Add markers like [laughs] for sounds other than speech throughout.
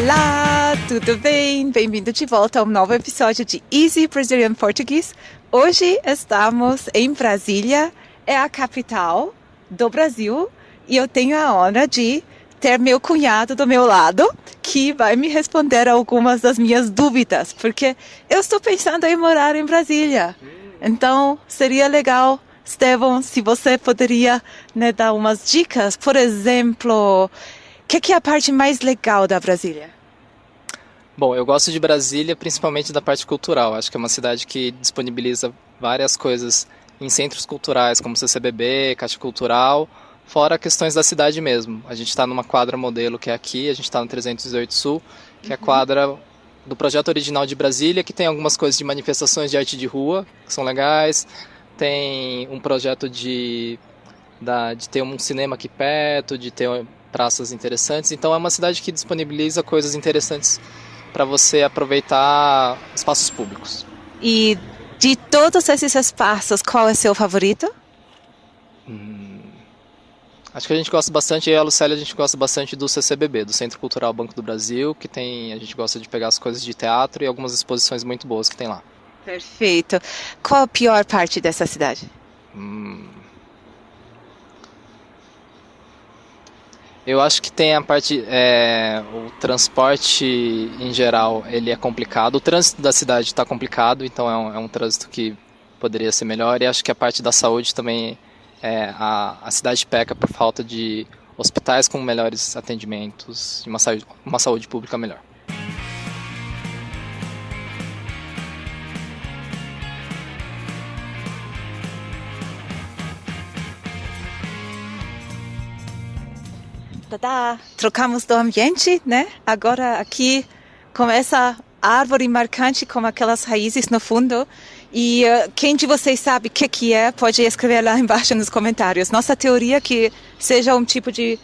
Olá, tudo bem? Bem-vindo de volta a um novo episódio de Easy Brazilian Portuguese. Hoje estamos em Brasília, é a capital do Brasil, e eu tenho a honra de ter meu cunhado do meu lado, que vai me responder algumas das minhas dúvidas, porque eu estou pensando em morar em Brasília. Então, seria legal, Estevão, se você poderia né, dar umas dicas. Por exemplo, que, que é a parte mais legal da Brasília? Bom, eu gosto de Brasília principalmente da parte cultural. Acho que é uma cidade que disponibiliza várias coisas em centros culturais, como CCBB, Caixa Cultural, fora questões da cidade mesmo. A gente está numa quadra modelo que é aqui, a gente está no 318 Sul, que é a quadra do projeto original de Brasília, que tem algumas coisas de manifestações de arte de rua, que são legais. Tem um projeto de, da, de ter um cinema aqui perto, de ter praças interessantes. Então é uma cidade que disponibiliza coisas interessantes para você aproveitar espaços públicos. E de todos esses espaços, qual é seu favorito? Acho que a gente gosta bastante, eu e a Lucélia, a gente gosta bastante do CCBB, do Centro Cultural Banco do Brasil, que tem, a gente gosta de pegar as coisas de teatro e algumas exposições muito boas que tem lá. Perfeito. Qual a pior parte dessa cidade? Eu acho que tem a parte, é, o transporte em geral, ele é complicado. O trânsito da cidade está complicado, então é um, é um trânsito que poderia ser melhor. E acho que a parte da saúde também, é, a, a cidade peca por falta de hospitais com melhores atendimentos e uma uma saúde pública melhor. Tadá. Trocamos do ambiente, né? Agora aqui começa árvore marcante com aquelas raízes no fundo. E uh, quem de vocês sabe o que, que é, pode escrever lá [laughs] embaixo nos comentários. Nossa teoria é que seja um tipo de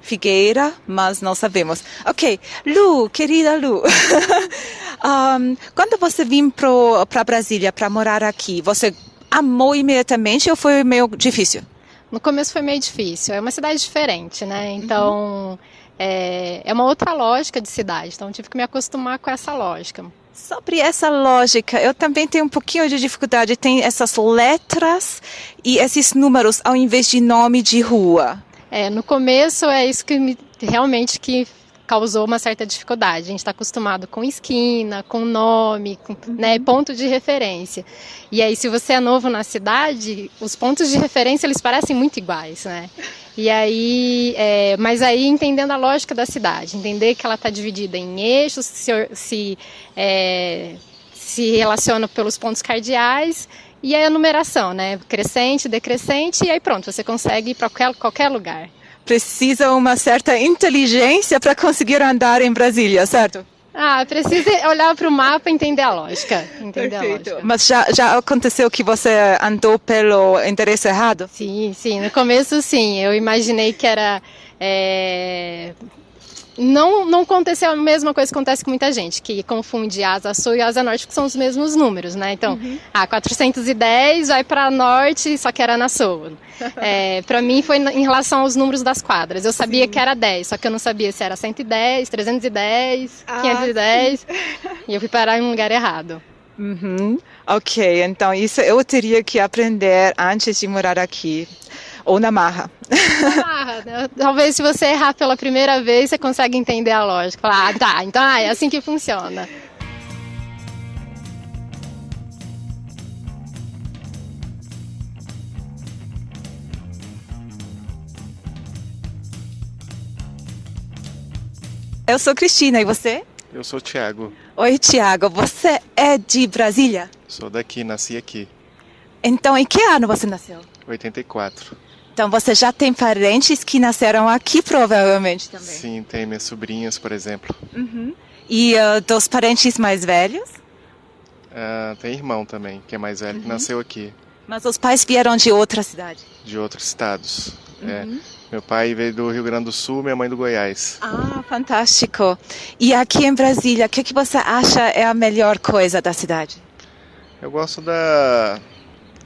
figueira, mas não sabemos. Ok, Lu, querida Lu, [laughs] um, quando você vim para Brasília para morar aqui, você amou imediatamente ou foi meio difícil? No começo foi meio difícil. É uma cidade diferente, né? Então é, é uma outra lógica de cidade. Então tive que me acostumar com essa lógica. Sobre essa lógica, eu também tenho um pouquinho de dificuldade. Tem essas letras e esses números ao invés de nome de rua. É, no começo é isso que me, realmente que causou uma certa dificuldade. A gente está acostumado com esquina, com nome, com né, ponto de referência. E aí, se você é novo na cidade, os pontos de referência eles parecem muito iguais, né? E aí, é, mas aí entendendo a lógica da cidade, entender que ela está dividida em eixos, se, se, é, se relaciona pelos pontos cardeais e a numeração, né? Crescente, decrescente, e aí pronto, você consegue ir para qualquer, qualquer lugar precisa uma certa inteligência para conseguir andar em Brasília, certo? Ah, precisa olhar para o mapa e entender a lógica. Entender Perfeito. A lógica. Mas já, já aconteceu que você andou pelo endereço errado? Sim, sim. No começo, sim. Eu imaginei que era é, não, não aconteceu a mesma coisa que acontece com muita gente, que confunde Asa Sul e Asa Norte, que são os mesmos números, né? Então, uhum. a 410 vai para Norte, só que era na Sul. [laughs] É, para mim foi em relação aos números das quadras. Eu sabia sim. que era 10, só que eu não sabia se era 110, 310, ah, 510. Sim. [laughs] E eu fui parar em um lugar errado. Uhum. Ok, então isso eu teria que aprender antes de morar aqui. Ou na marra. Na marra. Né? Talvez se você errar pela primeira vez, você consegue entender a lógica. Falar, ah, tá, então ah, é assim que funciona. Eu sou Cristina, e você? Eu sou Tiago. Oi, Tiago. Você é de Brasília? Sou daqui, nasci aqui. Então, em que ano você nasceu? 84. Então você já tem parentes que nasceram aqui, provavelmente também. Sim, tem minhas sobrinhas, por exemplo. Uhum. E uh, dos parentes mais velhos? Uh, tem irmão também, que é mais velho, uhum. que nasceu aqui. Mas os pais vieram de outra cidade? De outros estados. É. Uhum. É. Meu pai veio do Rio Grande do Sul, minha mãe do Goiás. Ah, fantástico. E aqui em Brasília, o que, que você acha é a melhor coisa da cidade? Eu gosto da,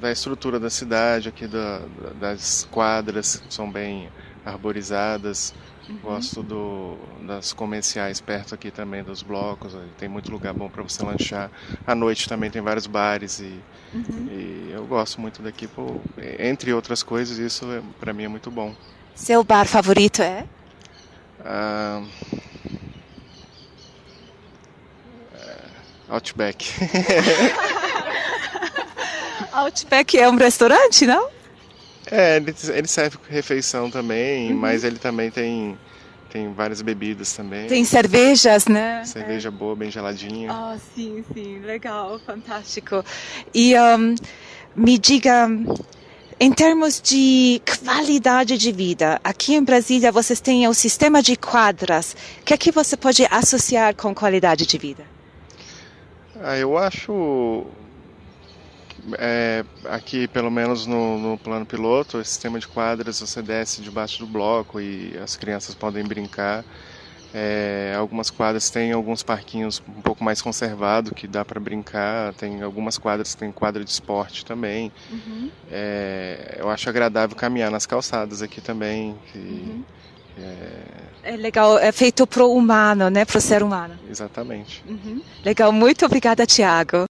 da estrutura da cidade, aqui da, das quadras, que são bem arborizadas. Uhum. Gosto do, das comerciais perto aqui também, dos blocos. Tem muito lugar bom para você lanchar. À noite também tem vários bares e, uhum. e eu gosto muito daqui. Por, entre outras coisas, isso é, para mim é muito bom. Seu bar favorito é? Ah, é, Outback. [laughs] Outback é um restaurante, não? É, ele, ele serve refeição também, uhum. mas ele também tem, tem várias bebidas também. Tem cervejas, né? Cerveja é. boa, bem geladinha. Ah, oh, sim, sim, legal, fantástico. E um, me diga, em termos de qualidade de vida, aqui em Brasília vocês têm o sistema de quadras. O que é que você pode associar com qualidade de vida? Ah, eu acho é, aqui, pelo menos no, no, plano piloto, o sistema de quadras você desce debaixo do bloco e as crianças podem brincar. É, algumas quadras têm alguns parquinhos um pouco mais conservados que dá para brincar. Tem algumas quadras que tem quadra de esporte também. Uhum. É, eu acho agradável caminhar nas calçadas aqui também. E, uhum. é... é... legal, é feito para o humano, né? Para o ser humano. Exatamente. Uhum. Legal, muito obrigada, Tiago.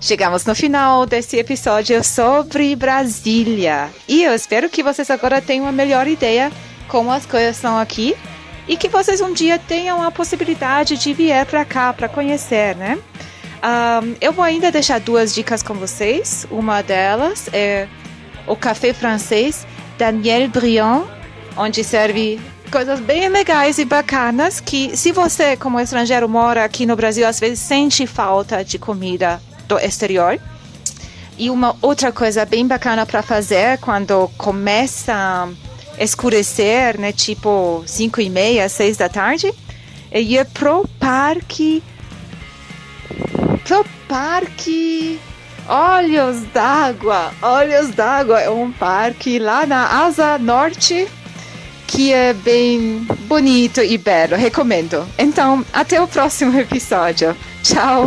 Chegamos no final desse episódio sobre Brasília. E eu espero que vocês agora tenham uma melhor ideia como as coisas são aqui e que vocês um dia tenham a possibilidade de vir para cá para conhecer, né? Um, eu vou ainda deixar duas dicas com vocês. Uma delas é o café francês Daniel Briand, onde serve coisas bem legais e bacanas que se você como estrangeiro mora aqui no Brasil às vezes sente falta de comida do exterior. E uma outra coisa bem bacana para fazer quando começa a escurecer, né, tipo 5 e meia, 6 da tarde, é ir pro parque pro parque Olhos d'Água. Olhos d'Água é um parque lá na Asa Norte que é bem bonito e belo. Recomendo. Então, até o próximo episódio. Tchau.